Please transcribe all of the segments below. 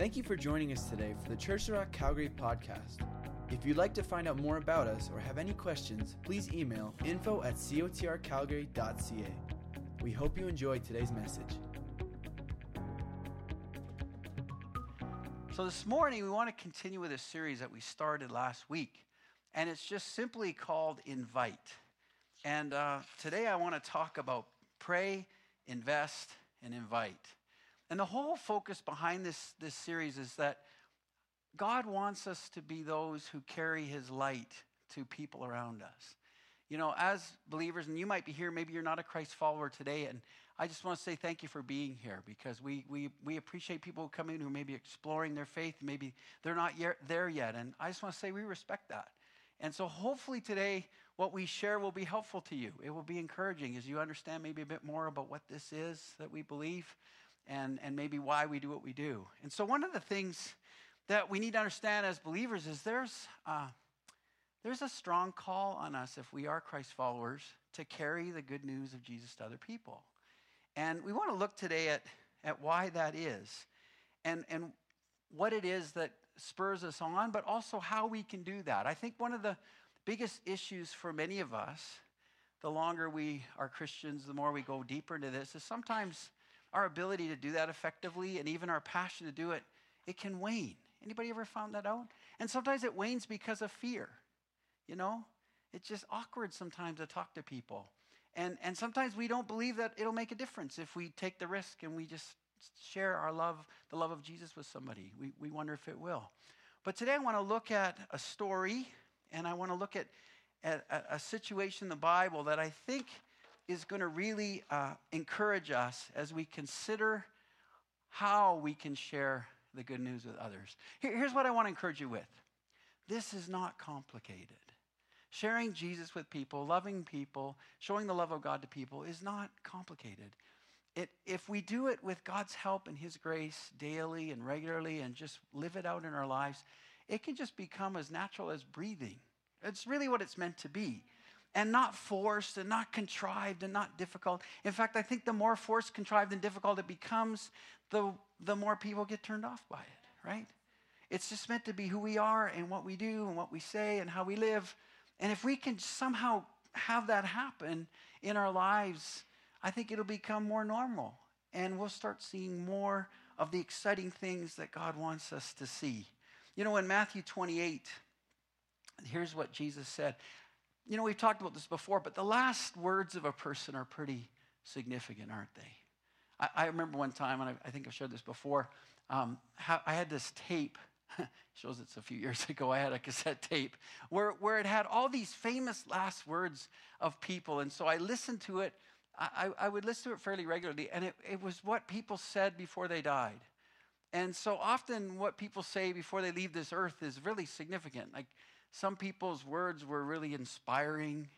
Thank you for joining us today for the Church of Rock Calgary podcast. If you'd like to find out more about us or have any questions, please email info at cotrcalgary.ca. We hope you enjoyed today's message. So, this morning, we want to continue with a series that we started last week, and it's just simply called Invite. And uh, today, I want to talk about pray, invest, and invite. And the whole focus behind this, this series is that God wants us to be those who carry his light to people around us. You know, as believers, and you might be here, maybe you're not a Christ follower today, and I just want to say thank you for being here because we, we, we appreciate people who come in who may be exploring their faith, maybe they're not yet there yet, and I just want to say we respect that. And so hopefully today, what we share will be helpful to you. It will be encouraging as you understand maybe a bit more about what this is that we believe and, and maybe why we do what we do. And so, one of the things that we need to understand as believers is there's, uh, there's a strong call on us, if we are Christ followers, to carry the good news of Jesus to other people. And we want to look today at, at why that is and, and what it is that spurs us on, but also how we can do that. I think one of the biggest issues for many of us, the longer we are Christians, the more we go deeper into this, is sometimes our ability to do that effectively and even our passion to do it, it can wane. Anybody ever found that out? And sometimes it wanes because of fear. You know, it's just awkward sometimes to talk to people. And, and sometimes we don't believe that it'll make a difference if we take the risk and we just share our love, the love of Jesus with somebody. We, we wonder if it will. But today I want to look at a story and I want to look at, at, at a situation in the Bible that I think is going to really uh, encourage us as we consider how we can share the good news with others. Here, here's what I want to encourage you with this is not complicated. Sharing Jesus with people, loving people, showing the love of God to people is not complicated. It, if we do it with God's help and His grace daily and regularly and just live it out in our lives, it can just become as natural as breathing. It's really what it's meant to be and not forced and not contrived and not difficult. In fact, I think the more forced, contrived, and difficult it becomes, the, the more people get turned off by it, right? It's just meant to be who we are and what we do and what we say and how we live. And if we can somehow have that happen in our lives, I think it'll become more normal. And we'll start seeing more of the exciting things that God wants us to see. You know, in Matthew 28, here's what Jesus said you know, we've talked about this before, but the last words of a person are pretty significant, aren't they? I, I remember one time, and I, I, think I've shared this before, um, how, I had this tape. shows it's a few years ago. I had a cassette tape where, where it had all these famous last words of people. And so I listened to it. I, I would listen to it fairly regularly, and it, it was what people said before they died. And so often, what people say before they leave this earth is really significant. Like, some people's words were really inspiring.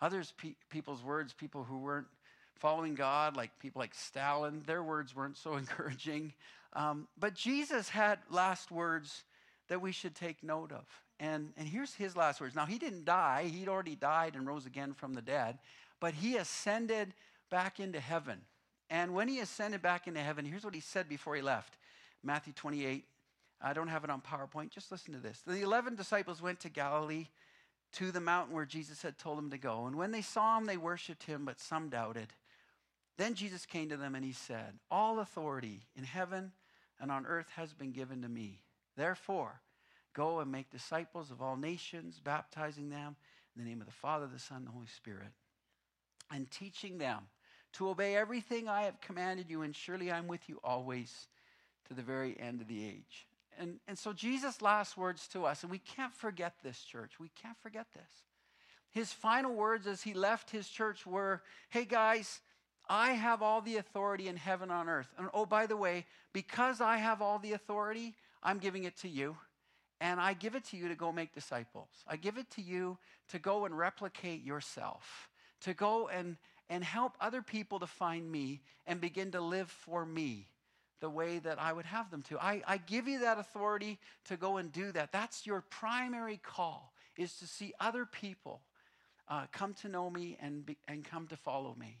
Others pe- people's words, people who weren't following God, like people like Stalin, their words weren't so encouraging. Um, but Jesus had last words that we should take note of. And, and here's his last words. Now, he didn't die, he'd already died and rose again from the dead, but he ascended back into heaven. And when he ascended back into heaven, here's what he said before he left Matthew 28, I don't have it on PowerPoint. Just listen to this. The 11 disciples went to Galilee to the mountain where Jesus had told them to go. And when they saw him, they worshiped him, but some doubted. Then Jesus came to them and he said, All authority in heaven and on earth has been given to me. Therefore, go and make disciples of all nations, baptizing them in the name of the Father, the Son, and the Holy Spirit, and teaching them to obey everything I have commanded you, and surely I'm with you always to the very end of the age. And, and so Jesus' last words to us, and we can't forget this, church. We can't forget this. His final words as he left his church were, Hey guys, I have all the authority in heaven on earth. And oh, by the way, because I have all the authority, I'm giving it to you. And I give it to you to go make disciples. I give it to you to go and replicate yourself, to go and, and help other people to find me and begin to live for me the way that I would have them to. I, I give you that authority to go and do that. That's your primary call, is to see other people uh, come to know me and, be, and come to follow me.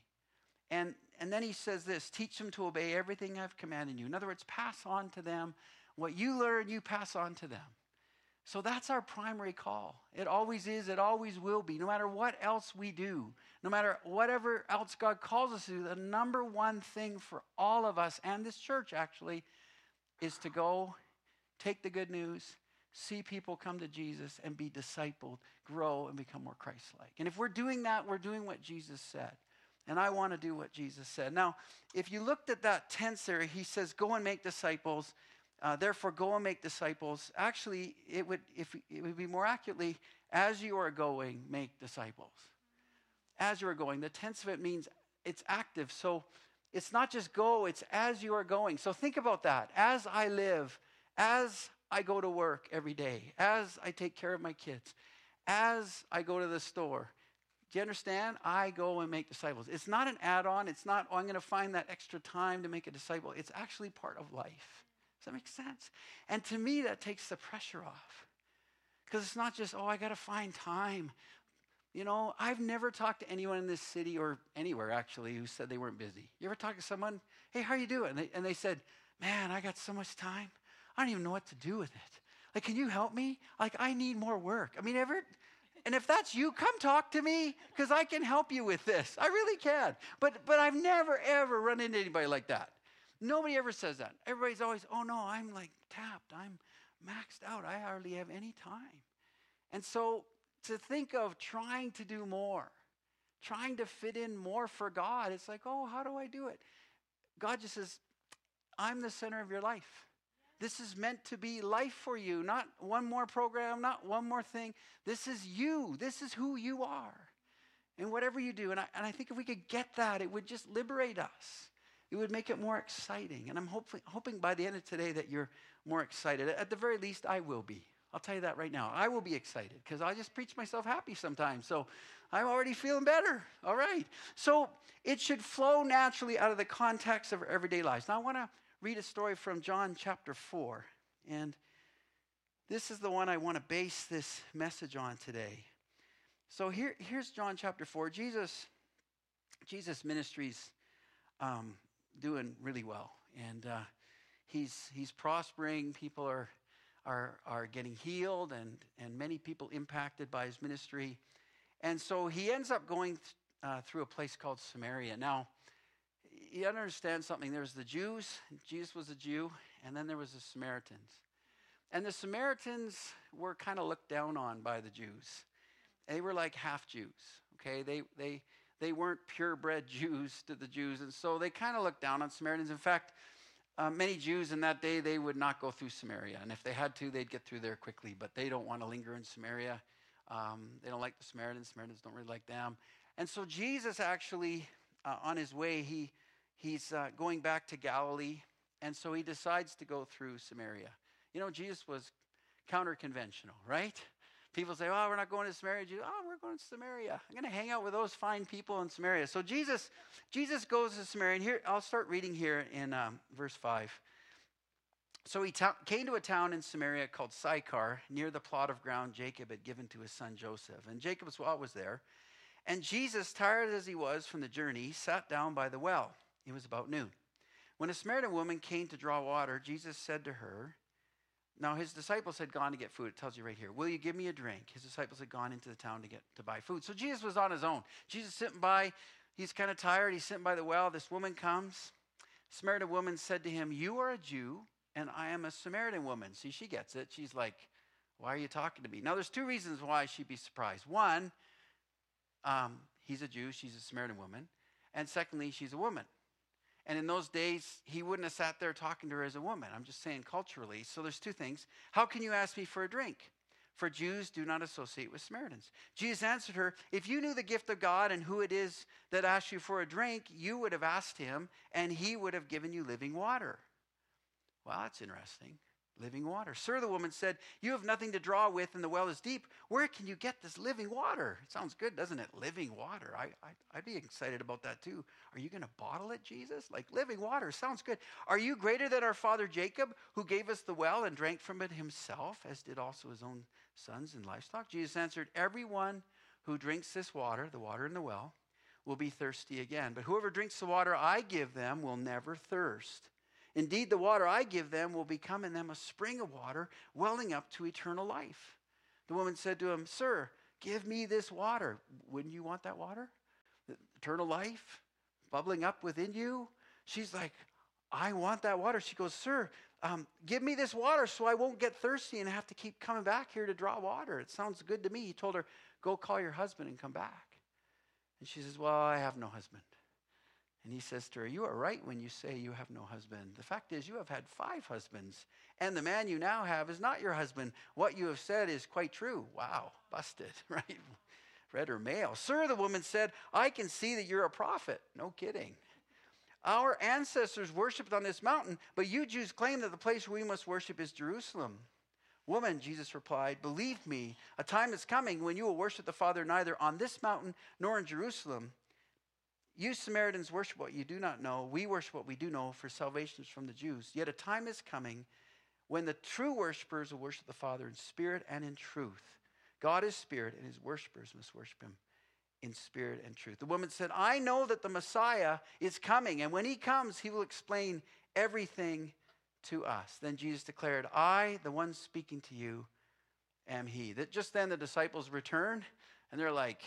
And, and then he says this teach them to obey everything I've commanded you. In other words, pass on to them What you learn, you pass on to them. So that's our primary call. It always is, it always will be. No matter what else we do, no matter whatever else God calls us to do, the number one thing for all of us and this church actually is to go take the good news, see people come to Jesus and be discipled, grow, and become more Christ like. And if we're doing that, we're doing what Jesus said. And I want to do what Jesus said. Now, if you looked at that tense there, he says, Go and make disciples. Uh, therefore, go and make disciples. Actually, it would, if, it would be more accurately, as you are going, make disciples. As you are going. The tense of it means it's active. So it's not just go, it's as you are going. So think about that. As I live, as I go to work every day, as I take care of my kids, as I go to the store. Do you understand? I go and make disciples. It's not an add on. It's not, oh, I'm going to find that extra time to make a disciple. It's actually part of life. Does that make sense? And to me, that takes the pressure off. Because it's not just, oh, I got to find time. You know, I've never talked to anyone in this city or anywhere actually who said they weren't busy. You ever talk to someone, hey, how are you doing? And they, and they said, man, I got so much time. I don't even know what to do with it. Like, can you help me? Like, I need more work. I mean, ever, and if that's you, come talk to me because I can help you with this. I really can. But, but I've never, ever run into anybody like that. Nobody ever says that. Everybody's always, oh no, I'm like tapped. I'm maxed out. I hardly have any time. And so to think of trying to do more, trying to fit in more for God, it's like, oh, how do I do it? God just says, I'm the center of your life. This is meant to be life for you, not one more program, not one more thing. This is you. This is who you are. And whatever you do, and I, and I think if we could get that, it would just liberate us. It would make it more exciting. And I'm hoping, by the end of today that you're more excited. At the very least, I will be. I'll tell you that right now. I will be excited because I just preach myself happy sometimes. So I'm already feeling better. All right. So it should flow naturally out of the context of our everyday lives. Now I want to read a story from John chapter 4. And this is the one I want to base this message on today. So here, here's John chapter 4. Jesus, Jesus ministries um, doing really well. And uh, he's, he's prospering. People are, are, are getting healed and, and many people impacted by his ministry. And so he ends up going th- uh, through a place called Samaria. Now, you understand something. There's the Jews, Jesus was a Jew, and then there was the Samaritans. And the Samaritans were kind of looked down on by the Jews. They were like half Jews, okay? They, they, they weren't purebred Jews to the Jews, and so they kind of looked down on Samaritans. In fact, uh, many Jews in that day, they would not go through Samaria. And if they had to, they'd get through there quickly, but they don't want to linger in Samaria. Um, they don't like the Samaritans. Samaritans don't really like them. And so Jesus actually, uh, on his way, he he's uh, going back to Galilee, and so he decides to go through Samaria. You know, Jesus was counter conventional, right? People say, oh, we're not going to Samaria. Jesus, oh, we're going to Samaria. I'm going to hang out with those fine people in Samaria. So Jesus, Jesus goes to Samaria. And here, I'll start reading here in um, verse 5. So he ta- came to a town in Samaria called Sychar, near the plot of ground Jacob had given to his son Joseph. And Jacob's well was there. And Jesus, tired as he was from the journey, sat down by the well. It was about noon. When a Samaritan woman came to draw water, Jesus said to her, Now his disciples had gone to get food. It tells you right here. Will you give me a drink? His disciples had gone into the town to get to buy food. So Jesus was on his own. Jesus sitting by, he's kind of tired. He's sitting by the well. This woman comes. Samaritan woman said to him, You are a Jew, and I am a Samaritan woman. See, she gets it. She's like, Why are you talking to me? Now, there's two reasons why she'd be surprised. One, um, he's a Jew, she's a Samaritan woman. And secondly, she's a woman. And in those days, he wouldn't have sat there talking to her as a woman. I'm just saying culturally. So there's two things. How can you ask me for a drink? For Jews do not associate with Samaritans. Jesus answered her, If you knew the gift of God and who it is that asks you for a drink, you would have asked him, and he would have given you living water. Well, that's interesting living water. Sir, the woman said, You have nothing to draw with, and the well is deep. Where can you get this living water? It sounds good, doesn't it? Living water. I, I, would be excited about that too. Are you going to bottle it, Jesus? Like living water. Sounds good. Are you greater than our father Jacob, who gave us the well and drank from it himself, as did also his own sons and livestock? Jesus answered, Everyone who drinks this water, the water in the well, will be thirsty again. But whoever drinks the water I give them will never thirst. Indeed, the water I give them will become in them a spring of water welling up to eternal life. The woman said to him, Sir, give me this water. Wouldn't you want that water? Eternal life bubbling up within you? She's like, I want that water. She goes, Sir, um, give me this water so I won't get thirsty and have to keep coming back here to draw water. It sounds good to me. He told her, Go call your husband and come back. And she says, Well, I have no husband. And he says to her, You are right when you say you have no husband. The fact is, you have had five husbands, and the man you now have is not your husband. What you have said is quite true. Wow, busted, right? Red or mail. Sir, the woman said, I can see that you're a prophet. No kidding. Our ancestors worshiped on this mountain, but you Jews claim that the place we must worship is Jerusalem. Woman, Jesus replied, Believe me, a time is coming when you will worship the Father neither on this mountain nor in Jerusalem. You Samaritans worship what you do not know. We worship what we do know, for salvation is from the Jews. Yet a time is coming when the true worshippers will worship the Father in spirit and in truth. God is spirit, and his worshippers must worship him in spirit and truth. The woman said, I know that the Messiah is coming, and when he comes, he will explain everything to us. Then Jesus declared, I, the one speaking to you, am he. That just then the disciples return, and they're like,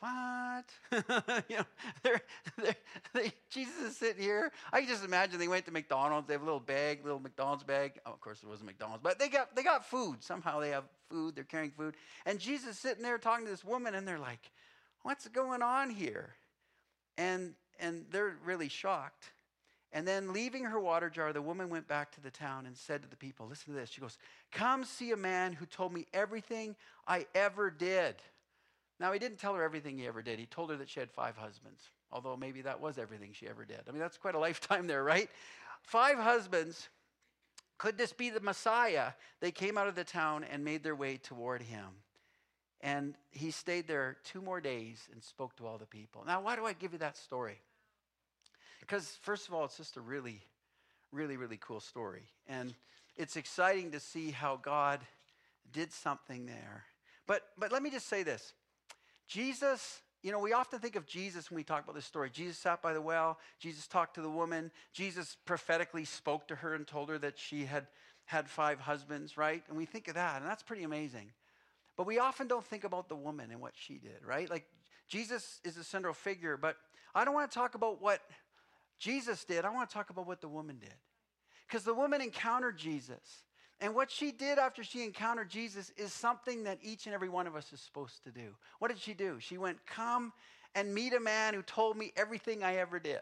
what? you know, they're, they're, they, Jesus is sitting here. I can just imagine they went to McDonald's. They have a little bag, little McDonald's bag. Oh, of course, it wasn't McDonald's, but they got they got food. Somehow they have food. They're carrying food, and Jesus is sitting there talking to this woman, and they're like, "What's going on here?" And and they're really shocked. And then, leaving her water jar, the woman went back to the town and said to the people, "Listen to this." She goes, "Come see a man who told me everything I ever did." Now, he didn't tell her everything he ever did. He told her that she had five husbands, although maybe that was everything she ever did. I mean, that's quite a lifetime there, right? Five husbands. Could this be the Messiah? They came out of the town and made their way toward him. And he stayed there two more days and spoke to all the people. Now, why do I give you that story? Because, first of all, it's just a really, really, really cool story. And it's exciting to see how God did something there. But, but let me just say this Jesus, you know, we often think of Jesus when we talk about this story. Jesus sat by the well, Jesus talked to the woman, Jesus prophetically spoke to her and told her that she had had five husbands, right? And we think of that, and that's pretty amazing. But we often don't think about the woman and what she did, right? Like Jesus is the central figure, but I don't want to talk about what Jesus did. I want to talk about what the woman did. Because the woman encountered Jesus. And what she did after she encountered Jesus is something that each and every one of us is supposed to do. What did she do? She went, Come and meet a man who told me everything I ever did.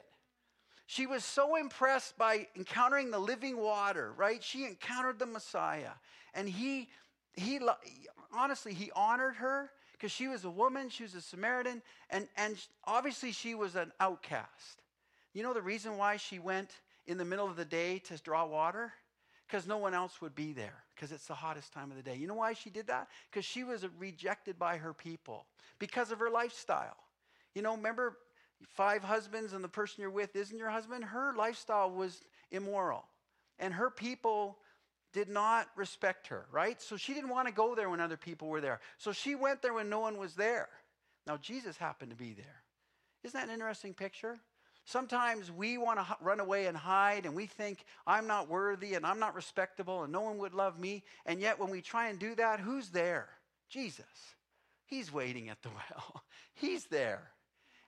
She was so impressed by encountering the living water, right? She encountered the Messiah. And he, he honestly, he honored her because she was a woman, she was a Samaritan, and, and obviously she was an outcast. You know the reason why she went in the middle of the day to draw water? Because no one else would be there because it's the hottest time of the day. You know why she did that? Because she was rejected by her people because of her lifestyle. You know, remember five husbands and the person you're with isn't your husband? Her lifestyle was immoral. And her people did not respect her, right? So she didn't want to go there when other people were there. So she went there when no one was there. Now, Jesus happened to be there. Isn't that an interesting picture? Sometimes we want to run away and hide, and we think, I'm not worthy and I'm not respectable and no one would love me. And yet, when we try and do that, who's there? Jesus. He's waiting at the well, He's there.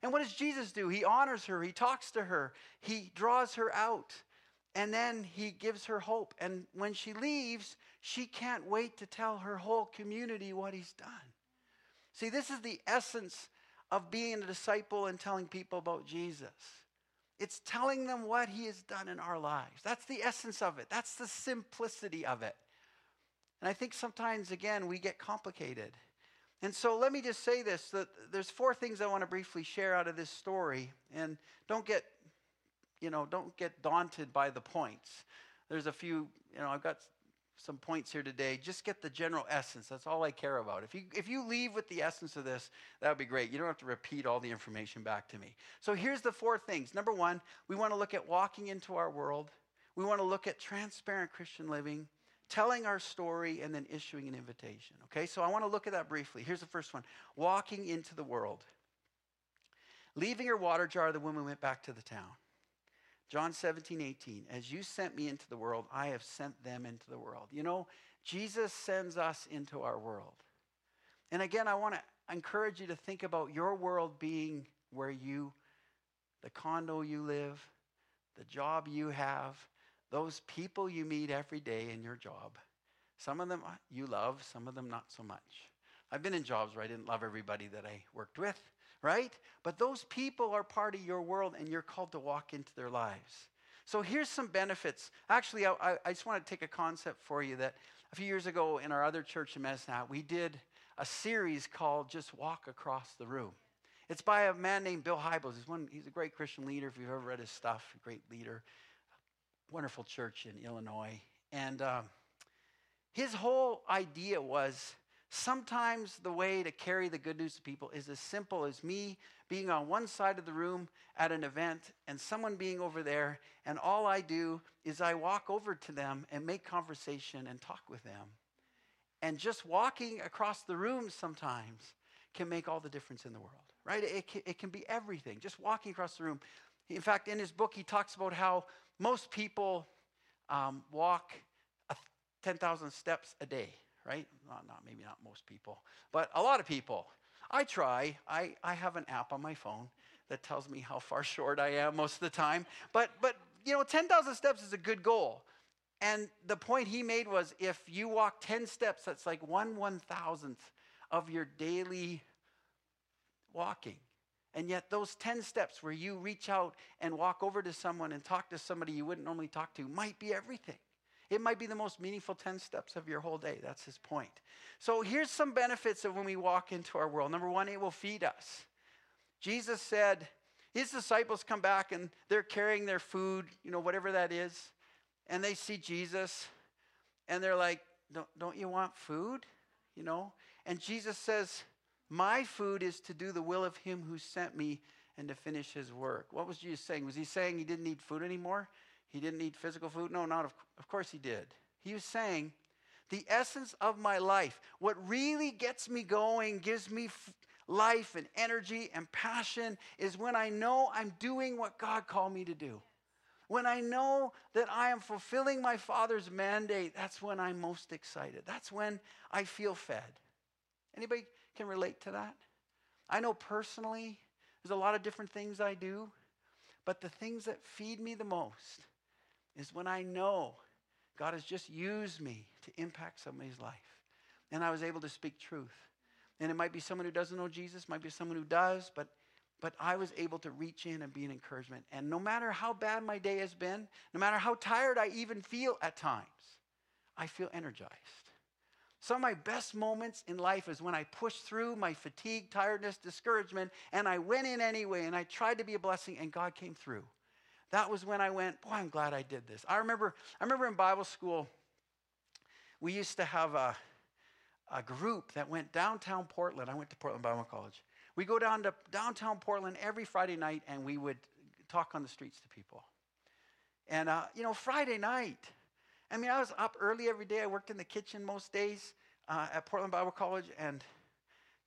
And what does Jesus do? He honors her, He talks to her, He draws her out, and then He gives her hope. And when she leaves, she can't wait to tell her whole community what He's done. See, this is the essence of being a disciple and telling people about Jesus. It's telling them what he has done in our lives. That's the essence of it. That's the simplicity of it. And I think sometimes, again, we get complicated. And so let me just say this that there's four things I want to briefly share out of this story. And don't get, you know, don't get daunted by the points. There's a few, you know, I've got some points here today. Just get the general essence. That's all I care about. If you, if you leave with the essence of this, that would be great. You don't have to repeat all the information back to me. So here's the four things. Number one, we want to look at walking into our world. We want to look at transparent Christian living, telling our story, and then issuing an invitation. Okay, so I want to look at that briefly. Here's the first one walking into the world. Leaving her water jar, the woman went back to the town. John 17, 18. As you sent me into the world, I have sent them into the world. You know, Jesus sends us into our world. And again, I want to encourage you to think about your world being where you, the condo you live, the job you have, those people you meet every day in your job. Some of them uh, you love, some of them not so much. I've been in jobs where I didn't love everybody that I worked with, right? But those people are part of your world and you're called to walk into their lives. So here's some benefits. Actually, I, I just want to take a concept for you that a few years ago in our other church in Medicine we did a series called Just Walk Across the Room. It's by a man named Bill Hybels. He's, one, he's a great Christian leader. If you've ever read his stuff, a great leader. Wonderful church in Illinois. And um, his whole idea was sometimes the way to carry the good news to people is as simple as me being on one side of the room at an event and someone being over there, and all I do is I walk over to them and make conversation and talk with them. And just walking across the room sometimes can make all the difference in the world right? It can, it can be everything, just walking across the room. In fact, in his book, he talks about how most people um, walk 10,000 steps a day, right? Not, not, maybe not most people, but a lot of people. I try. I, I have an app on my phone that tells me how far short I am most of the time. But, but you know, 10,000 steps is a good goal. And the point he made was if you walk 10 steps, that's like one one thousandth of your daily walking. And yet, those 10 steps where you reach out and walk over to someone and talk to somebody you wouldn't normally talk to might be everything. It might be the most meaningful 10 steps of your whole day. That's his point. So, here's some benefits of when we walk into our world. Number one, it will feed us. Jesus said, his disciples come back and they're carrying their food, you know, whatever that is, and they see Jesus and they're like, Don't, don't you want food? You know? And Jesus says, my food is to do the will of him who sent me and to finish his work. What was Jesus saying? Was he saying he didn't need food anymore? He didn't need physical food? No, not of, of course he did. He was saying, the essence of my life, what really gets me going, gives me f- life and energy and passion, is when I know I'm doing what God called me to do. When I know that I am fulfilling my Father's mandate, that's when I'm most excited. That's when I feel fed. Anybody can relate to that? I know personally, there's a lot of different things I do, but the things that feed me the most is when I know God has just used me to impact somebody's life. And I was able to speak truth. And it might be someone who doesn't know Jesus, might be someone who does, but but I was able to reach in and be an encouragement. And no matter how bad my day has been, no matter how tired I even feel at times, I feel energized. Some of my best moments in life is when I pushed through my fatigue, tiredness, discouragement, and I went in anyway and I tried to be a blessing and God came through. That was when I went, boy, I'm glad I did this. I remember, I remember in Bible school, we used to have a, a group that went downtown Portland. I went to Portland Bible College. We go down to downtown Portland every Friday night and we would talk on the streets to people. And, uh, you know, Friday night, I mean, I was up early every day. I worked in the kitchen most days uh, at Portland Bible College, and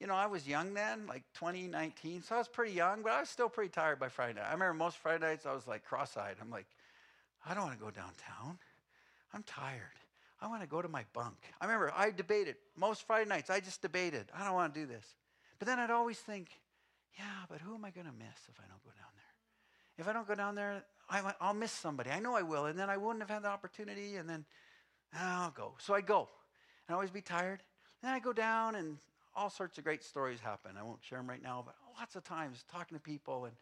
you know, I was young then, like 2019, so I was pretty young, but I was still pretty tired by Friday night. I remember most Friday nights I was like cross-eyed. I'm like, I don't want to go downtown. I'm tired. I want to go to my bunk. I remember I debated most Friday nights. I just debated. I don't want to do this. But then I'd always think, yeah, but who am I going to miss if I don't go down there? If I don't go down there, I, I'll miss somebody. I know I will. And then I wouldn't have had the opportunity, and then I'll go. So I go. And I always be tired. And then I go down, and all sorts of great stories happen. I won't share them right now, but lots of times talking to people, and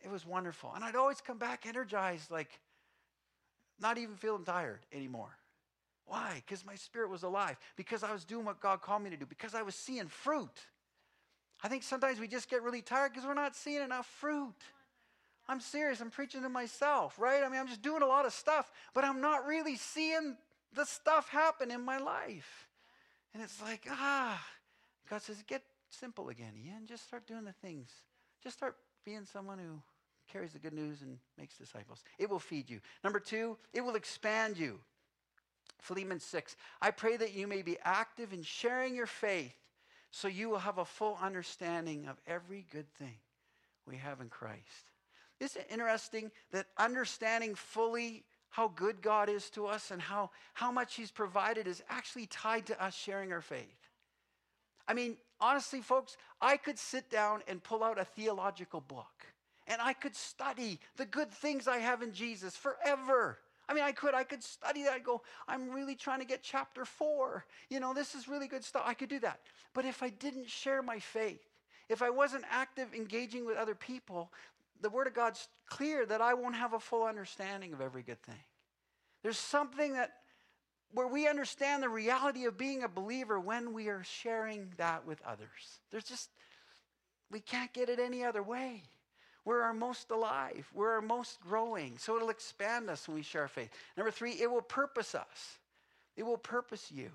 it was wonderful. And I'd always come back energized, like not even feeling tired anymore. Why? Because my spirit was alive. Because I was doing what God called me to do. Because I was seeing fruit. I think sometimes we just get really tired because we're not seeing enough fruit. I'm serious. I'm preaching to myself, right? I mean, I'm just doing a lot of stuff, but I'm not really seeing the stuff happen in my life. And it's like, ah, God says, get simple again, Ian. Just start doing the things. Just start being someone who carries the good news and makes disciples. It will feed you. Number two, it will expand you. Philemon 6. I pray that you may be active in sharing your faith so you will have a full understanding of every good thing we have in Christ. Isn't it interesting that understanding fully how good God is to us and how, how much He's provided is actually tied to us sharing our faith? I mean, honestly, folks, I could sit down and pull out a theological book and I could study the good things I have in Jesus forever. I mean, I could, I could study that. I go, I'm really trying to get chapter four. You know, this is really good stuff. I could do that. But if I didn't share my faith, if I wasn't active engaging with other people, the Word of God's clear that I won't have a full understanding of every good thing. There's something that where we understand the reality of being a believer when we are sharing that with others. There's just, we can't get it any other way. We're our most alive. We're our most growing. So it'll expand us when we share our faith. Number three, it will purpose us. It will purpose you.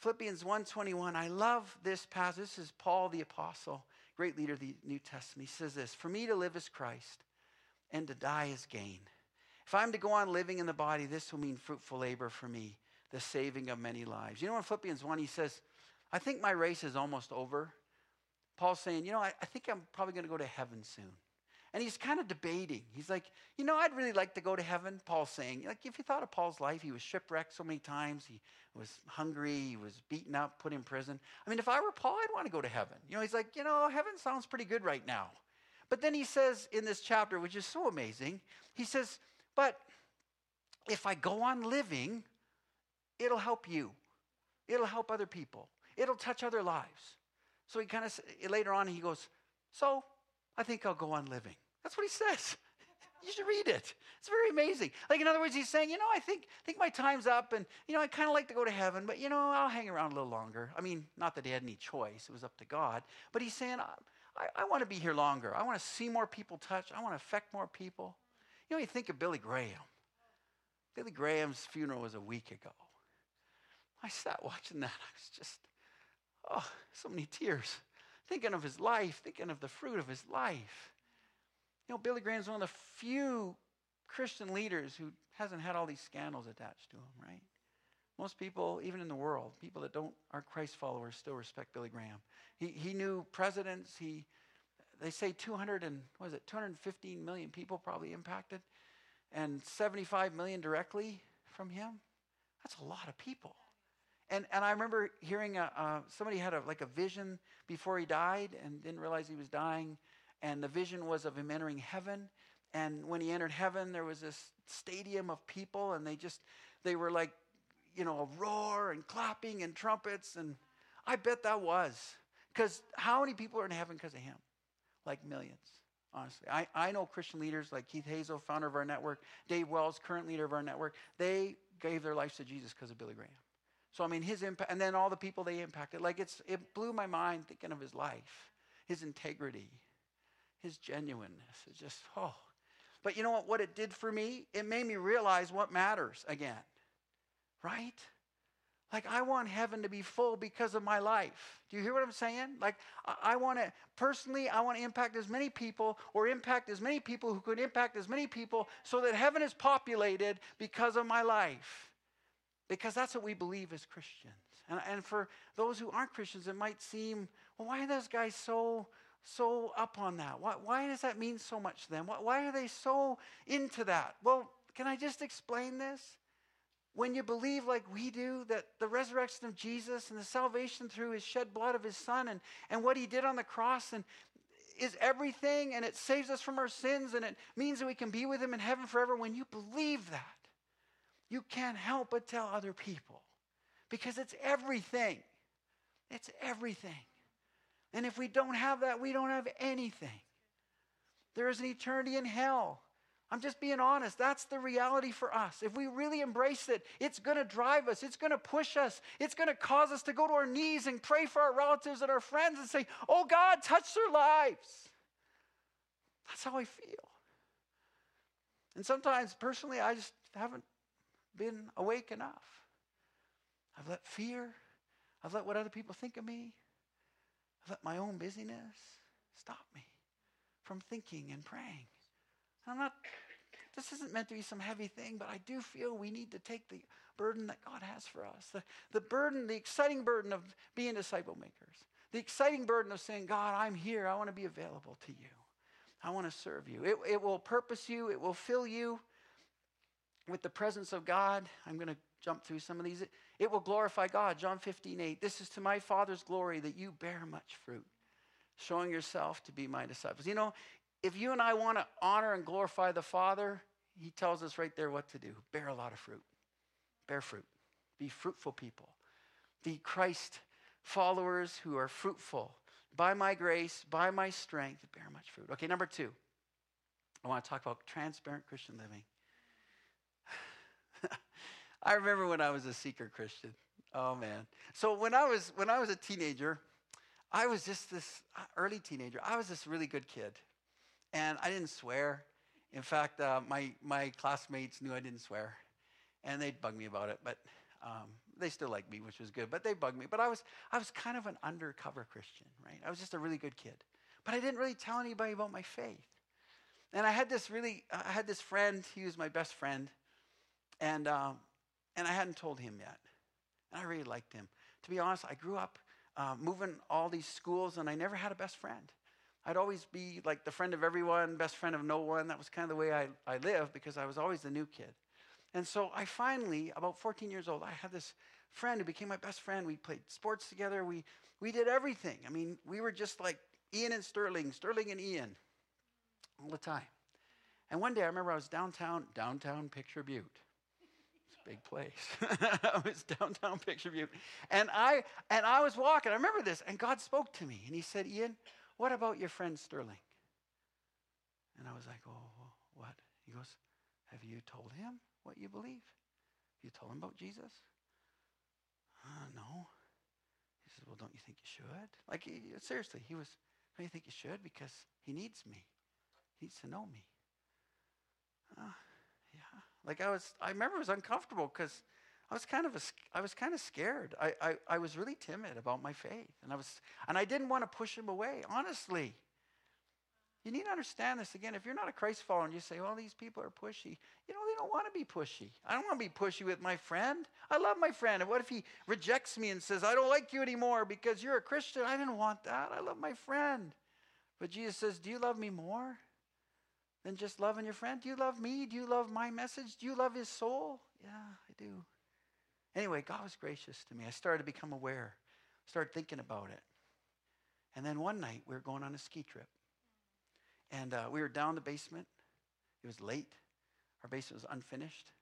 Philippians 1:21. I love this passage. This is Paul the apostle, great leader of the New Testament. He says this, "For me to live is Christ, and to die is gain. If I'm to go on living in the body, this will mean fruitful labor for me, the saving of many lives." You know in Philippians 1 he says, "I think my race is almost over." Paul's saying, you know, I, I think I'm probably going to go to heaven soon. And he's kind of debating. He's like, you know, I'd really like to go to heaven. Paul's saying, like, if you thought of Paul's life, he was shipwrecked so many times. He was hungry. He was beaten up, put in prison. I mean, if I were Paul, I'd want to go to heaven. You know, he's like, you know, heaven sounds pretty good right now. But then he says in this chapter, which is so amazing, he says, but if I go on living, it'll help you. It'll help other people. It'll touch other lives. So he kind of, later on, he goes, So I think I'll go on living. That's what he says. You should read it. It's very amazing. Like, in other words, he's saying, you know, I think, think my time's up and, you know, I kind of like to go to heaven, but, you know, I'll hang around a little longer. I mean, not that he had any choice. It was up to God. But he's saying, I, I, I want to be here longer. I want to see more people touch. I want to affect more people. You know, you think of Billy Graham. Billy Graham's funeral was a week ago. I sat watching that. I was just, Oh, so many tears. Thinking of his life, thinking of the fruit of his life. You know, Billy Graham's one of the few Christian leaders who hasn't had all these scandals attached to him, right? Most people, even in the world, people that don't are Christ followers, still respect Billy Graham. He, he knew presidents. He, they say 200 and was it 215 million people probably impacted, and 75 million directly from him. That's a lot of people. And, and I remember hearing a, uh, somebody had a, like a vision before he died and didn't realize he was dying. And the vision was of him entering heaven. And when he entered heaven, there was this stadium of people, and they just, they were like, you know, a roar and clapping and trumpets. And I bet that was. Because how many people are in heaven because of him? Like millions, honestly. I, I know Christian leaders like Keith Hazel, founder of our network, Dave Wells, current leader of our network. They gave their lives to Jesus because of Billy Graham. So I mean, his impact, and then all the people they impacted. Like it's, it blew my mind thinking of his life, his integrity, his genuineness. It's just oh. But you know what? What it did for me, it made me realize what matters again, right? Like, I want heaven to be full because of my life. Do you hear what I'm saying? Like, I, I want to, personally, I want to impact as many people or impact as many people who could impact as many people so that heaven is populated because of my life because that's what we believe as Christians. And, and for those who aren't Christians, it might seem, well, why are those guys so so up on that? Why, why does that mean so much to them? Why, why are they so into that? Well, can I just explain this? When you believe like we do that the resurrection of Jesus and the salvation through his shed blood of his son and, and what he did on the cross and is everything and it saves us from our sins and it means that we can be with him in heaven forever, when you believe that, you can't help but tell other people because it's everything. It's everything. And if we don't have that, we don't have anything. There is an eternity in hell. I'm just being honest. That's the reality for us. If we really embrace it, it's going to drive us. It's going to push us. It's going to cause us to go to our knees and pray for our relatives and our friends and say, Oh God, touch their lives. That's how I feel. And sometimes, personally, I just haven't been awake enough. I've let fear, I've let what other people think of me, I've let my own busyness stop me from thinking and praying. I'm not, this isn't meant to be some heavy thing, but I do feel we need to take the burden that God has for us. The, the burden, the exciting burden of being disciple makers. The exciting burden of saying, God, I'm here. I want to be available to you. I want to serve you. It, it will purpose you, it will fill you with the presence of God. I'm going to jump through some of these. It, it will glorify God. John 15, 8. This is to my Father's glory that you bear much fruit, showing yourself to be my disciples. You know, if you and I want to honor and glorify the Father, He tells us right there what to do bear a lot of fruit. Bear fruit. Be fruitful people. Be Christ followers who are fruitful. By my grace, by my strength, bear much fruit. Okay, number two, I want to talk about transparent Christian living. I remember when I was a seeker Christian. Oh man. So when I was when I was a teenager, I was just this uh, early teenager. I was this really good kid, and I didn't swear. In fact, uh, my my classmates knew I didn't swear, and they'd bug me about it. But um, they still liked me, which was good. But they bugged me. But I was I was kind of an undercover Christian, right? I was just a really good kid, but I didn't really tell anybody about my faith. And I had this really I had this friend. He was my best friend, and um, and I hadn't told him yet. And I really liked him. To be honest, I grew up uh, moving all these schools, and I never had a best friend. I'd always be like the friend of everyone, best friend of no one. That was kind of the way I, I lived because I was always the new kid. And so I finally, about 14 years old, I had this friend who became my best friend. We played sports together. We, we did everything. I mean, we were just like Ian and Sterling, Sterling and Ian all the time. And one day I remember I was downtown, downtown Picture Butte It's a big place. it was downtown Picture Butte. And I and I was walking. I remember this, and God spoke to me, and He said, "Ian, what about your friend Sterling?" And I was like, "Oh, what?" He goes, "Have you told him what you believe? You told him about Jesus?" Uh, no. He says, "Well, don't you think you should?" Like he, seriously, he was. Don't you think you should? Because he needs me. He needs to know me. Uh, yeah. Like I was, I remember it was uncomfortable because I was kind of a, I was kind of scared. I, I, I was really timid about my faith, and I was, and I didn't want to push him away. Honestly, you need to understand this again. If you're not a Christ follower and you say, "Well, these people are pushy," you know they don't want to be pushy. I don't want to be pushy with my friend. I love my friend, and what if he rejects me and says, "I don't like you anymore because you're a Christian"? I didn't want that. I love my friend, but Jesus says, "Do you love me more?" than just loving your friend? Do you love me? Do you love my message? Do you love his soul? Yeah, I do. Anyway, God was gracious to me. I started to become aware, started thinking about it. And then one night, we were going on a ski trip. And uh, we were down the basement. It was late. Our basement was unfinished.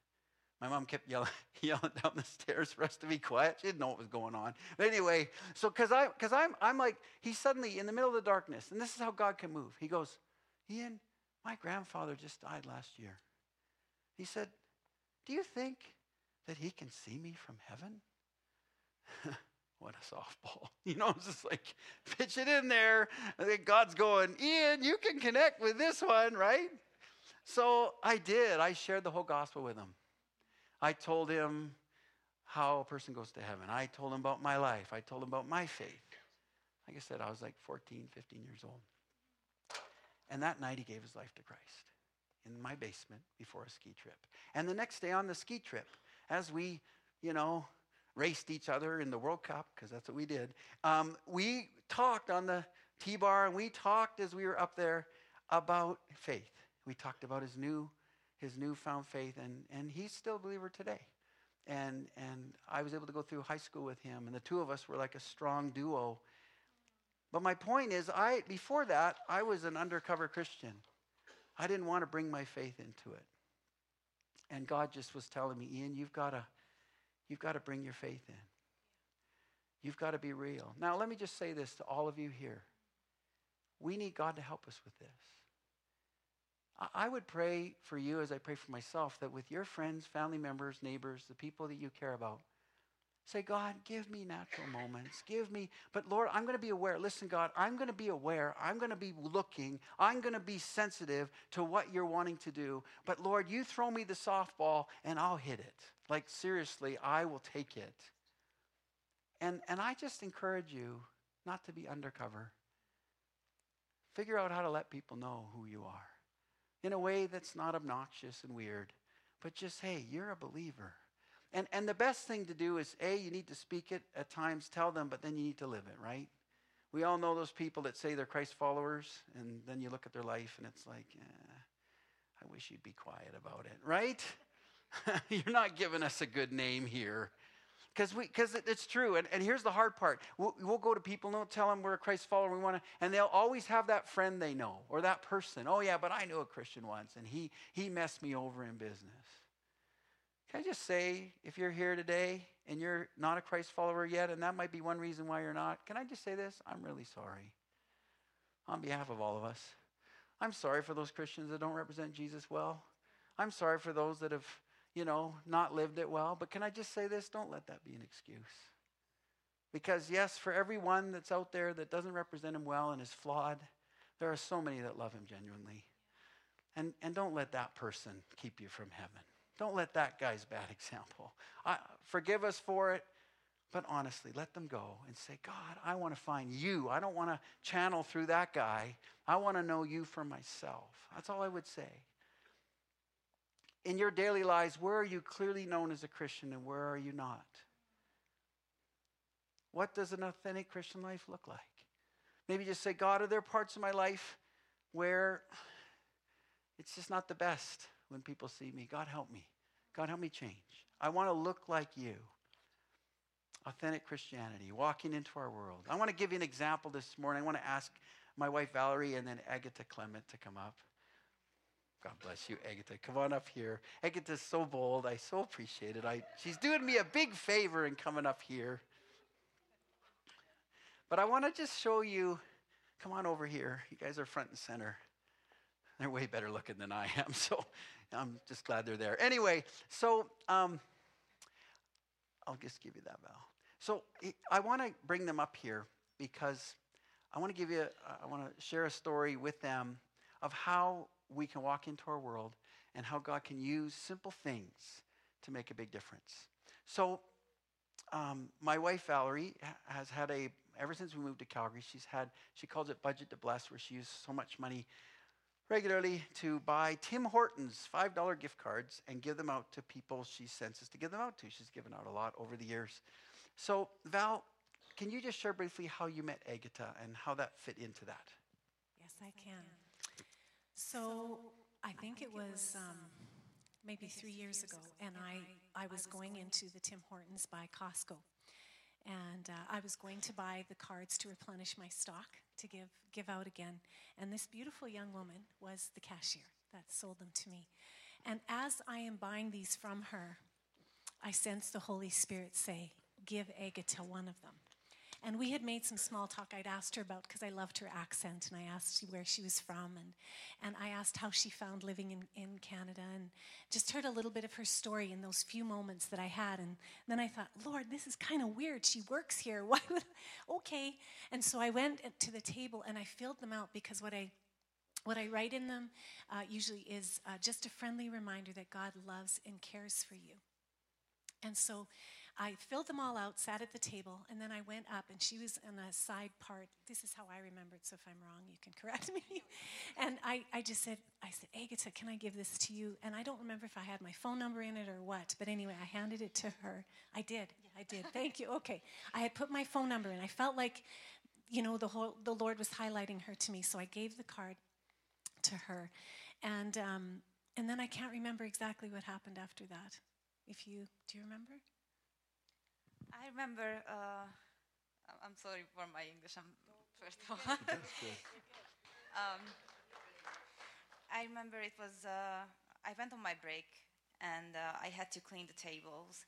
My mom kept yelling, yelling down the stairs for us to be quiet. She didn't know what was going on. But anyway, so because I, because I'm, I'm like, he's suddenly in the middle of the darkness, and this is how God can move. He goes, Ian, my grandfather just died last year. He said, Do you think that he can see me from heaven? what a softball. You know, it's just like, pitch it in there. God's going, Ian, you can connect with this one, right? So I did. I shared the whole gospel with him. I told him how a person goes to heaven. I told him about my life. I told him about my faith. Like I said, I was like 14, 15 years old. And that night he gave his life to Christ in my basement before a ski trip. And the next day on the ski trip, as we, you know, raced each other in the World Cup, because that's what we did, um, we talked on the T bar and we talked as we were up there about faith. We talked about his new, his newfound faith, and, and he's still a believer today. And, and I was able to go through high school with him, and the two of us were like a strong duo but my point is, I before that, I was an undercover Christian. I didn't want to bring my faith into it. And God just was telling me, Ian, you've got to, you've got to bring your faith in. You've got to be real. Now, let me just say this to all of you here. We need God to help us with this. I would pray for you as I pray for myself that with your friends, family members, neighbors, the people that you care about, Say, God, give me natural moments. Give me, but Lord, I'm going to be aware. Listen, God, I'm going to be aware. I'm going to be looking. I'm going to be sensitive to what you're wanting to do. But Lord, you throw me the softball and I'll hit it. Like, seriously, I will take it. And, and I just encourage you not to be undercover. Figure out how to let people know who you are in a way that's not obnoxious and weird, but just, hey, you're a believer. And, and the best thing to do is A, you need to speak it at times, tell them, but then you need to live it, right? We all know those people that say they're Christ followers, and then you look at their life and it's like, eh, I wish you'd be quiet about it, right? You're not giving us a good name here. Because we, because it's true, and, and here's the hard part. We'll, we'll go to people, don't tell them we're a Christ follower. We want to, and they'll always have that friend they know or that person. Oh yeah, but I knew a Christian once, and he he messed me over in business. Can I just say, if you're here today and you're not a Christ follower yet, and that might be one reason why you're not, can I just say this? I'm really sorry. On behalf of all of us, I'm sorry for those Christians that don't represent Jesus well. I'm sorry for those that have you know, not lived it well. But can I just say this? Don't let that be an excuse. Because, yes, for everyone that's out there that doesn't represent him well and is flawed, there are so many that love him genuinely. And, and don't let that person keep you from heaven. Don't let that guy's bad example. I, forgive us for it, but honestly, let them go and say, God, I want to find you. I don't want to channel through that guy. I want to know you for myself. That's all I would say in your daily lives, where are you clearly known as a Christian and where are you not? What does an authentic Christian life look like? Maybe just say, God, are there parts of my life where it's just not the best when people see me? God, help me. God, help me change. I want to look like you. Authentic Christianity, walking into our world. I want to give you an example this morning. I want to ask my wife Valerie and then Agatha Clement to come up. God bless you, Agatha. Come on up here. Agatha's so bold. I so appreciate it. I, she's doing me a big favor in coming up here. But I want to just show you. Come on over here. You guys are front and center. They're way better looking than I am, so I'm just glad they're there. Anyway, so um, I'll just give you that, Val. So I want to bring them up here because I want to give you, I want to share a story with them of how we can walk into our world and how God can use simple things to make a big difference. So, um, my wife Valerie has had a, ever since we moved to Calgary, she's had, she calls it Budget to Bless, where she uses so much money regularly to buy Tim Hortons $5 gift cards and give them out to people she senses to give them out to. She's given out a lot over the years. So, Val, can you just share briefly how you met Agatha and how that fit into that? Yes, I can. So I think it was um, maybe three years ago, and I, I was going into the Tim Hortons by Costco. And uh, I was going to buy the cards to replenish my stock to give, give out again. And this beautiful young woman was the cashier that sold them to me. And as I am buying these from her, I sense the Holy Spirit say, Give Agatha one of them. And we had made some small talk. I'd asked her about, because I loved her accent, and I asked where she was from, and, and I asked how she found living in, in Canada, and just heard a little bit of her story in those few moments that I had. And then I thought, Lord, this is kind of weird. She works here. Why would, okay. And so I went to the table and I filled them out because what I what I write in them uh, usually is uh, just a friendly reminder that God loves and cares for you. And so I filled them all out, sat at the table, and then I went up, and she was in a side part. This is how I remembered, so if I'm wrong, you can correct me. and I, I just said, I said, Agatha, can I give this to you? And I don't remember if I had my phone number in it or what, but anyway, I handed it to her. I did, I did. Thank you. Okay. I had put my phone number in. I felt like, you know, the, whole, the Lord was highlighting her to me, so I gave the card to her. And, um, and then I can't remember exactly what happened after that. If you, do you remember? I remember. Uh, I'm sorry for my English. I'm, first of all. um, I remember it was. Uh, I went on my break and uh, I had to clean the tables,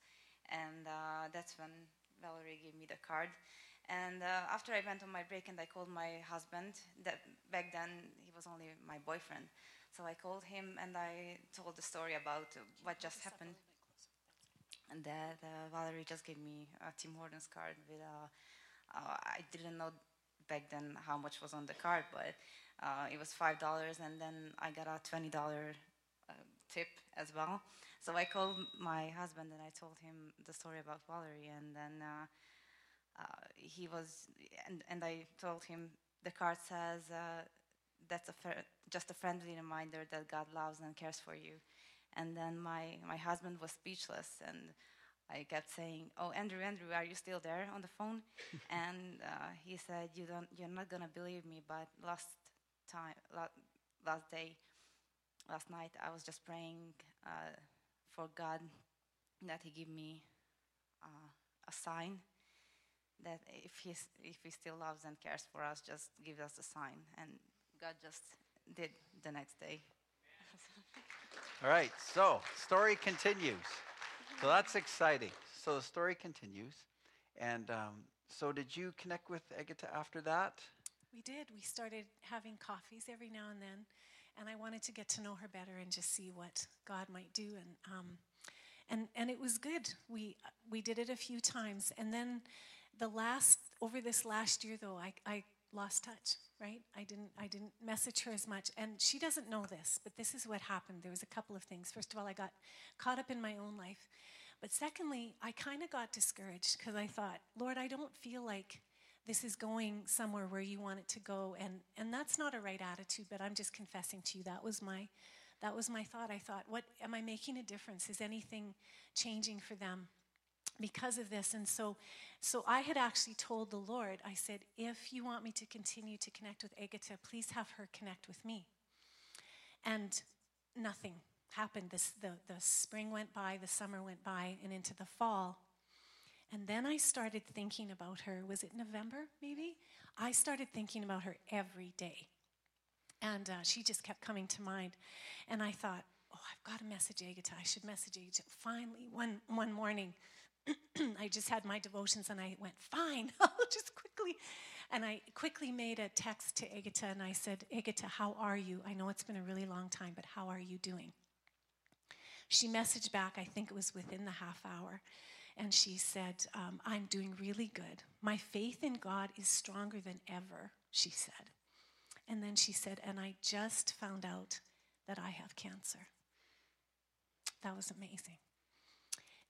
and uh, that's when Valerie gave me the card. And uh, after I went on my break and I called my husband, that back then he was only my boyfriend, so I called him and I told the story about what just happened and that uh, Valerie just gave me a Tim Hortons card with a. Uh, I didn't know back then how much was on the card, but uh, it was five dollars, and then I got a twenty dollar uh, tip as well. So I called my husband and I told him the story about Valerie, and then uh, uh, he was, and, and I told him the card says that's a just a friendly reminder that God loves and cares for you. And then my, my husband was speechless. And I kept saying, "Oh, Andrew, Andrew, are you still there on the phone?" and uh, he said, "You don't, you're not gonna believe me, but last time, la- last day, last night, I was just praying uh, for God that He give me uh, a sign that if He if He still loves and cares for us, just give us a sign." And God just did the next day. All right, so story continues. So that's exciting. So the story continues. And um, so did you connect with Agata after that? We did. We started having coffees every now and then, and I wanted to get to know her better and just see what God might do. And um, and and it was good. We we did it a few times, and then the last over this last year though, I I lost touch. Right? I didn't I didn't message her as much, and she doesn't know this, but this is what happened. There was a couple of things. First of all, I got caught up in my own life, but secondly, I kind of got discouraged because I thought, Lord, I don't feel like this is going somewhere where you want it to go and and that's not a right attitude but i'm just confessing to you that was my that was my thought i thought what am i making a difference is anything changing for them because of this and so so i had actually told the lord i said if you want me to continue to connect with agata please have her connect with me and nothing happened this the, the spring went by the summer went by and into the fall and then I started thinking about her. Was it November, maybe? I started thinking about her every day. And uh, she just kept coming to mind. And I thought, oh, I've got to message Agata. I should message Agata. Finally, one, one morning, I just had my devotions and I went, fine, I'll just quickly. And I quickly made a text to Agata and I said, Agata, how are you? I know it's been a really long time, but how are you doing? She messaged back, I think it was within the half hour and she said, um, I'm doing really good. My faith in God is stronger than ever, she said. And then she said, and I just found out that I have cancer. That was amazing.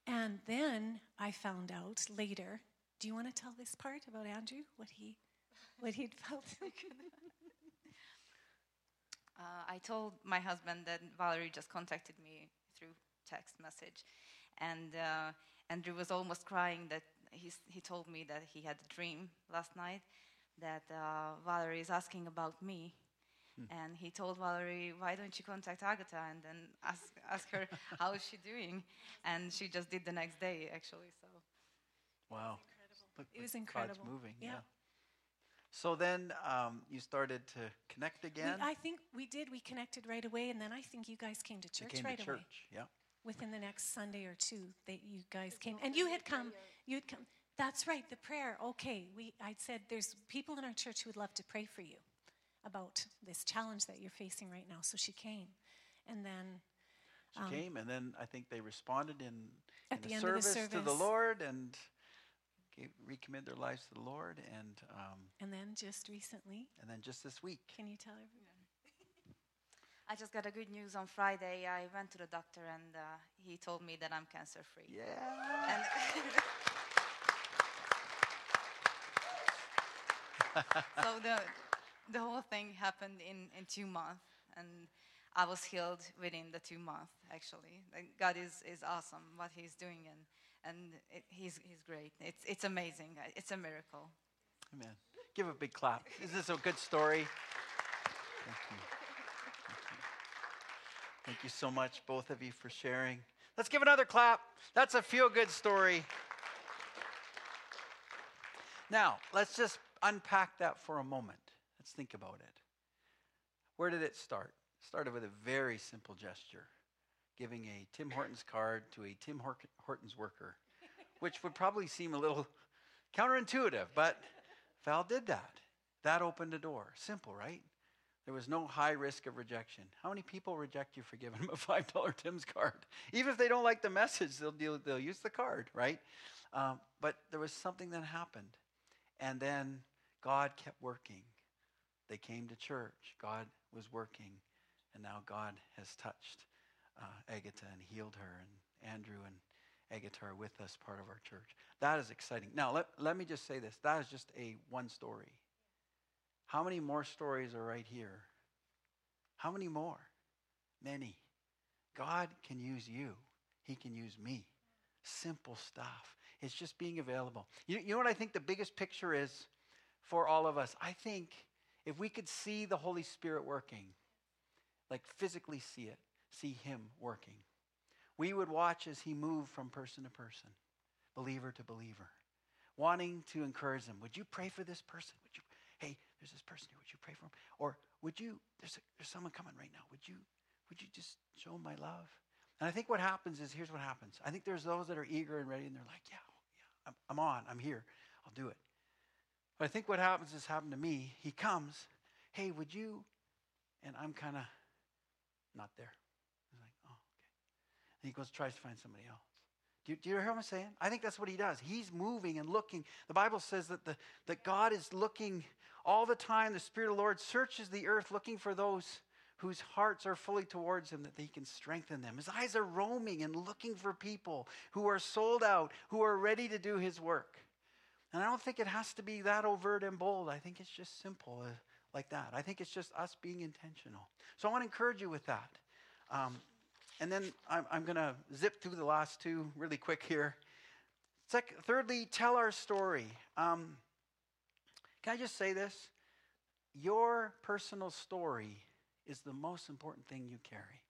And then I found out later. Do you want to tell this part about Andrew? What he, what he'd felt? uh, I told my husband that Valerie just contacted me through text message, and uh, Andrew was almost crying that he's, he told me that he had a dream last night that uh, Valerie is asking about me. Hmm. And he told Valerie, why don't you contact Agatha and then ask, ask her how is she doing? And she just did the next day, actually. So. Wow. Look, it was incredible. God's moving, yeah. yeah. So then um, you started to connect again? We, I think we did. We connected right away, and then I think you guys came to church came right to away. church, yeah within the next Sunday or two that you guys came. And you had come, you'd come. That's right, the prayer. Okay, we I said there's people in our church who would love to pray for you about this challenge that you're facing right now. So she came. And then she um, came and then I think they responded in, at in the, end service, of the service to the Lord and gave, recommit their lives to the Lord and um, and then just recently and then just this week. Can you tell everyone? I just got a good news on Friday. I went to the doctor and uh, he told me that I'm cancer free. Yeah. And so the the whole thing happened in, in two months, and I was healed within the two months. Actually, God is, is awesome what He's doing, and and it, He's He's great. It's it's amazing. It's a miracle. Amen. Give a big clap. Is this a good story? Thank you. Thank you so much, both of you, for sharing. Let's give another clap. That's a feel good story. Now, let's just unpack that for a moment. Let's think about it. Where did it start? It started with a very simple gesture giving a Tim Hortons card to a Tim Hortons worker, which would probably seem a little counterintuitive, but Val did that. That opened a door. Simple, right? There was no high risk of rejection. How many people reject you for giving them a $5 Tim's card? Even if they don't like the message, they'll, deal, they'll use the card, right? Um, but there was something that happened. And then God kept working. They came to church. God was working. And now God has touched uh, Agatha and healed her. And Andrew and Agatha are with us, part of our church. That is exciting. Now, let, let me just say this. That is just a one story. How many more stories are right here? How many more? Many. God can use you. He can use me. simple stuff. It's just being available. You, you know what I think the biggest picture is for all of us? I think if we could see the Holy Spirit working, like physically see it, see Him working, we would watch as He moved from person to person, believer to believer, wanting to encourage them. Would you pray for this person? Would you, hey, there's this person here. Would you pray for him? Or would you, there's, a, there's someone coming right now. Would you, would you just show my love? And I think what happens is here's what happens. I think there's those that are eager and ready, and they're like, yeah, yeah, I'm, I'm on, I'm here, I'll do it. But I think what happens is happened to me. He comes, hey, would you? And I'm kind of not there. He's like, oh, okay. And he goes, tries to find somebody else. Do you, do you hear what I'm saying? I think that's what he does. He's moving and looking. The Bible says that, the, that God is looking all the time. The Spirit of the Lord searches the earth looking for those whose hearts are fully towards him that he can strengthen them. His eyes are roaming and looking for people who are sold out, who are ready to do his work. And I don't think it has to be that overt and bold. I think it's just simple uh, like that. I think it's just us being intentional. So I want to encourage you with that. Um, and then I'm, I'm going to zip through the last two really quick here. Sec- thirdly, tell our story. Um, can I just say this? Your personal story is the most important thing you carry.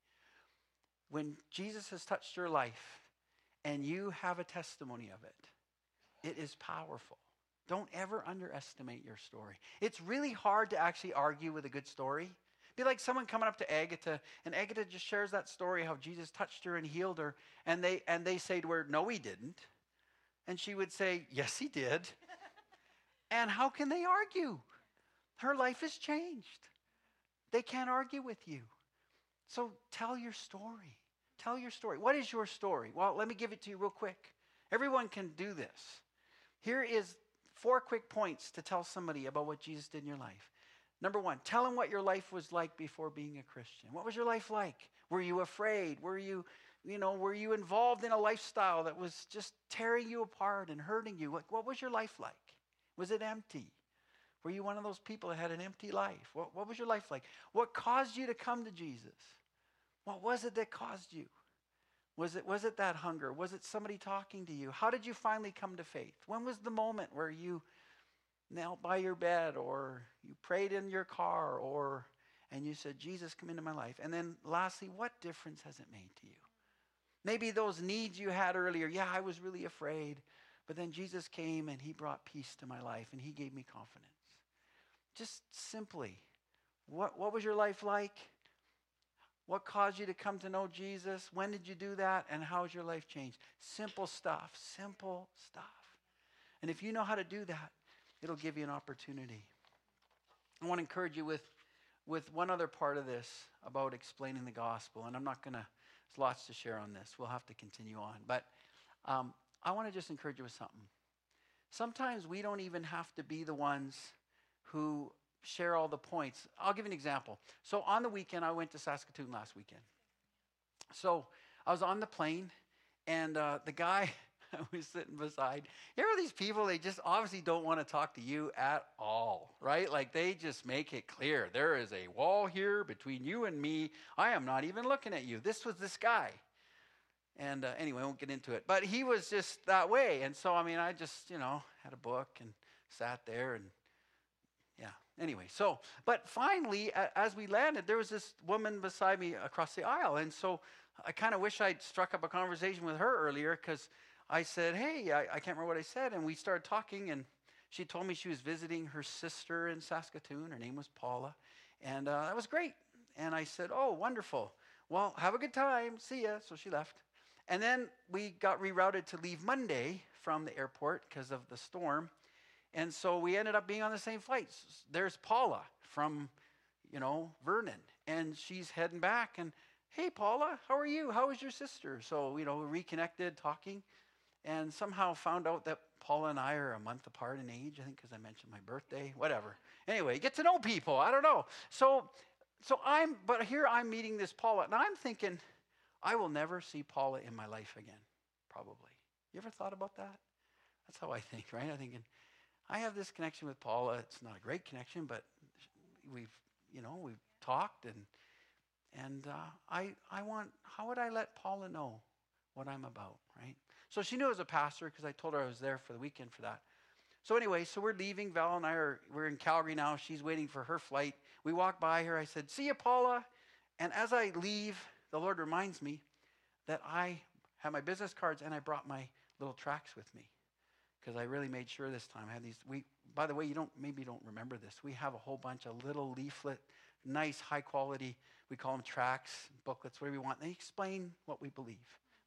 When Jesus has touched your life and you have a testimony of it, it is powerful. Don't ever underestimate your story. It's really hard to actually argue with a good story. Be like someone coming up to Agatha, and Agatha just shares that story how Jesus touched her and healed her, and they and they say to her, "No, he didn't," and she would say, "Yes, he did." and how can they argue? Her life has changed. They can't argue with you. So tell your story. Tell your story. What is your story? Well, let me give it to you real quick. Everyone can do this. Here is four quick points to tell somebody about what Jesus did in your life. Number one, tell them what your life was like before being a Christian. What was your life like? Were you afraid? Were you, you know, were you involved in a lifestyle that was just tearing you apart and hurting you? What, what was your life like? Was it empty? Were you one of those people that had an empty life? What, what was your life like? What caused you to come to Jesus? What was it that caused you? Was it, was it that hunger? Was it somebody talking to you? How did you finally come to faith? When was the moment where you knelt by your bed or you prayed in your car or and you said, Jesus, come into my life? And then lastly, what difference has it made to you? Maybe those needs you had earlier, yeah, I was really afraid. But then Jesus came and he brought peace to my life and he gave me confidence. Just simply, what, what was your life like? What caused you to come to know Jesus? When did you do that? And how has your life changed? Simple stuff, simple stuff. And if you know how to do that, it'll give you an opportunity. I want to encourage you with, with one other part of this about explaining the gospel. And I'm not going to, there's lots to share on this. We'll have to continue on. But um, I want to just encourage you with something. Sometimes we don't even have to be the ones who share all the points. I'll give an example. So on the weekend, I went to Saskatoon last weekend. So I was on the plane, and uh, the guy I was sitting beside, here are these people, they just obviously don't want to talk to you at all, right? Like they just make it clear there is a wall here between you and me. I am not even looking at you. This was this guy. And uh, anyway, I won't get into it. But he was just that way. And so, I mean, I just, you know, had a book and sat there and. Anyway, so, but finally, as we landed, there was this woman beside me across the aisle. And so I kind of wish I'd struck up a conversation with her earlier because I said, Hey, I, I, can't remember what I said. And we started talking, and she told me she was visiting her sister in Saskatoon. Her name was Paula. And uh, that was great. And I said, Oh, wonderful. Well, have a good time. See ya. So she left. And then we got rerouted to leave Monday from the airport because of the storm. And so we ended up being on the same flight. There's Paula from, you know, Vernon, and she's heading back. And hey, Paula, how are you? How is your sister? So, you know, we reconnected, talking, and somehow found out that Paula and I are a month apart in age, I think, because I mentioned my birthday, whatever. Anyway, get to know people. I don't know. So, so I'm, but here I'm meeting this Paula, and I'm thinking, I will never see Paula in my life again, probably. You ever thought about that? That's how I think, right? I'm thinking, I have this connection with Paula. It's not a great connection, but we've, you know, we've talked and and uh, I I want. How would I let Paula know what I'm about, right? So she knew I was a pastor because I told her I was there for the weekend for that. So anyway, so we're leaving. Val and I are we're in Calgary now. She's waiting for her flight. We walk by her. I said, "See you, Paula." And as I leave, the Lord reminds me that I have my business cards and I brought my little tracts with me because I really made sure this time I had these. We, by the way, you don't maybe you don't remember this. We have a whole bunch of little leaflet, nice, high quality. We call them tracts, booklets, whatever you want. They explain what we believe.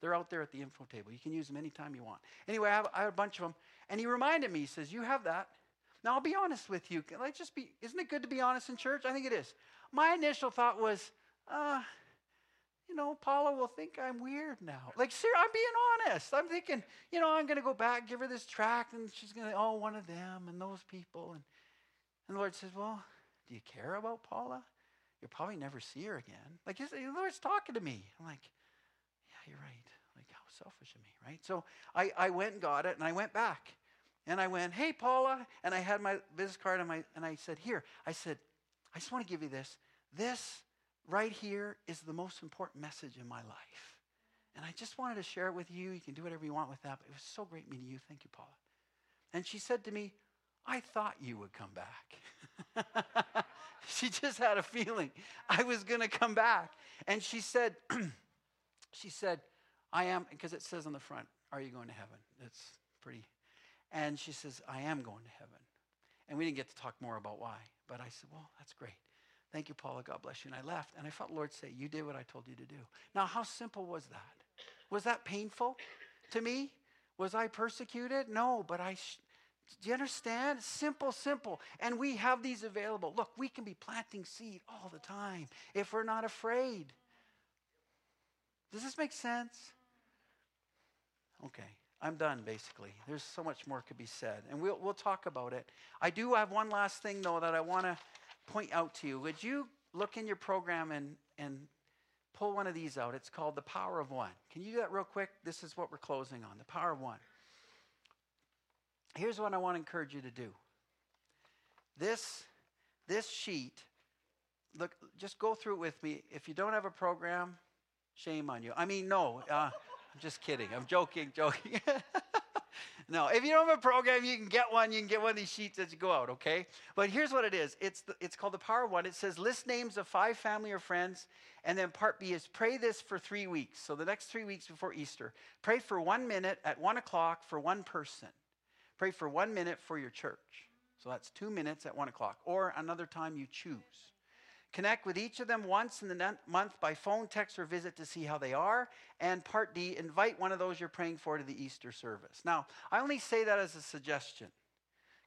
They're out there at the info table. You can use them anytime you want. Anyway, I have, I have a bunch of them, and he reminded me. He says, "You have that." Now I'll be honest with you. Let's just be. Isn't it good to be honest in church? I think it is. My initial thought was, uh, you know, Paula will think I'm weird now. Like, sir, I'm being honest. I'm thinking, you know, I'm going to go back, give her this tract, and she's going to, oh, one of them and those people. And, and the Lord says, well, do you care about Paula? You'll probably never see her again. Like, the Lord's talking to me. I'm like, yeah, you're right. Like, how selfish of me, right? So I, I went and got it, and I went back. And I went, hey, Paula. And I had my business card, and, my, and I said, here. I said, I just want to give you this. This right here is the most important message in my life. And I just wanted to share it with you. You can do whatever you want with that. But it was so great meeting you. Thank you, Paula. And she said to me, I thought you would come back. she just had a feeling I was going to come back. And she said, she said, I am, because it says on the front, are you going to heaven? It's pretty. And she says, I am going to heaven. And we didn't get to talk more about why. But I said, well, that's great. Thank you, Paula. God bless you. And I left. And I felt Lord say, You did what I told you to do. Now, how simple was that? Was that painful to me? Was I persecuted? No, but I. Sh- do you understand? Simple, simple. And we have these available. Look, we can be planting seed all the time if we're not afraid. Does this make sense? Okay, I'm done basically. There's so much more could be said, and we'll, we'll talk about it. I do have one last thing, though, that I want to point out to you. Would you look in your program and, and pull one of these out? It's called The Power of One. Can you do that real quick? This is what we're closing on The Power of One. Here's what I want to encourage you to do. This, this sheet, look, just go through it with me. If you don't have a program, shame on you. I mean, no, uh, I'm just kidding. I'm joking, joking. no, if you don't have a program, you can get one. You can get one of these sheets as you go out, okay? But here's what it is it's, the, it's called the Power One. It says list names of five family or friends. And then part B is pray this for three weeks. So the next three weeks before Easter, pray for one minute at one o'clock for one person. Pray for one minute for your church. So that's two minutes at one o'clock, or another time you choose. Connect with each of them once in the month by phone, text, or visit to see how they are. And part D, invite one of those you're praying for to the Easter service. Now, I only say that as a suggestion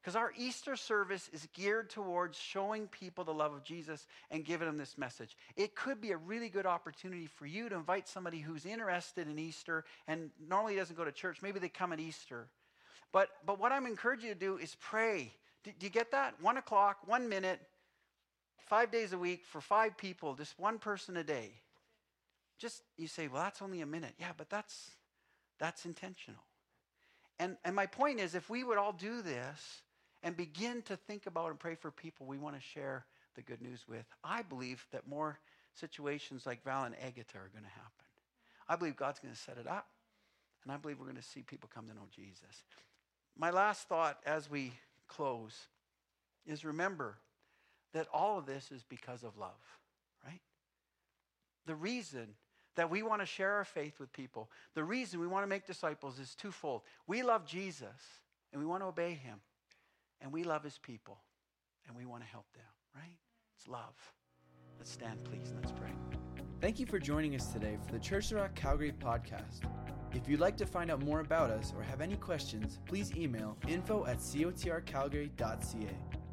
because our Easter service is geared towards showing people the love of Jesus and giving them this message. It could be a really good opportunity for you to invite somebody who's interested in Easter and normally doesn't go to church. Maybe they come at Easter. But, but what I'm encouraging you to do is pray. Do, do you get that? One o'clock, one minute five days a week for five people, just one person a day. Just you say, well, that's only a minute. Yeah, but that's that's intentional. And and my point is if we would all do this and begin to think about and pray for people we want to share the good news with, I believe that more situations like Val and Agata are going to happen. I believe God's going to set it up. And I believe we're going to see people come to know Jesus. My last thought as we close is remember that all of this is because of love, right? The reason that we want to share our faith with people, the reason we want to make disciples is twofold. We love Jesus and we want to obey him, and we love his people and we want to help them, right? It's love. Let's stand, please, let's pray. Thank you for joining us today for the Church of Rock Calgary podcast. If you'd like to find out more about us or have any questions, please email info at cotrcalgary.ca.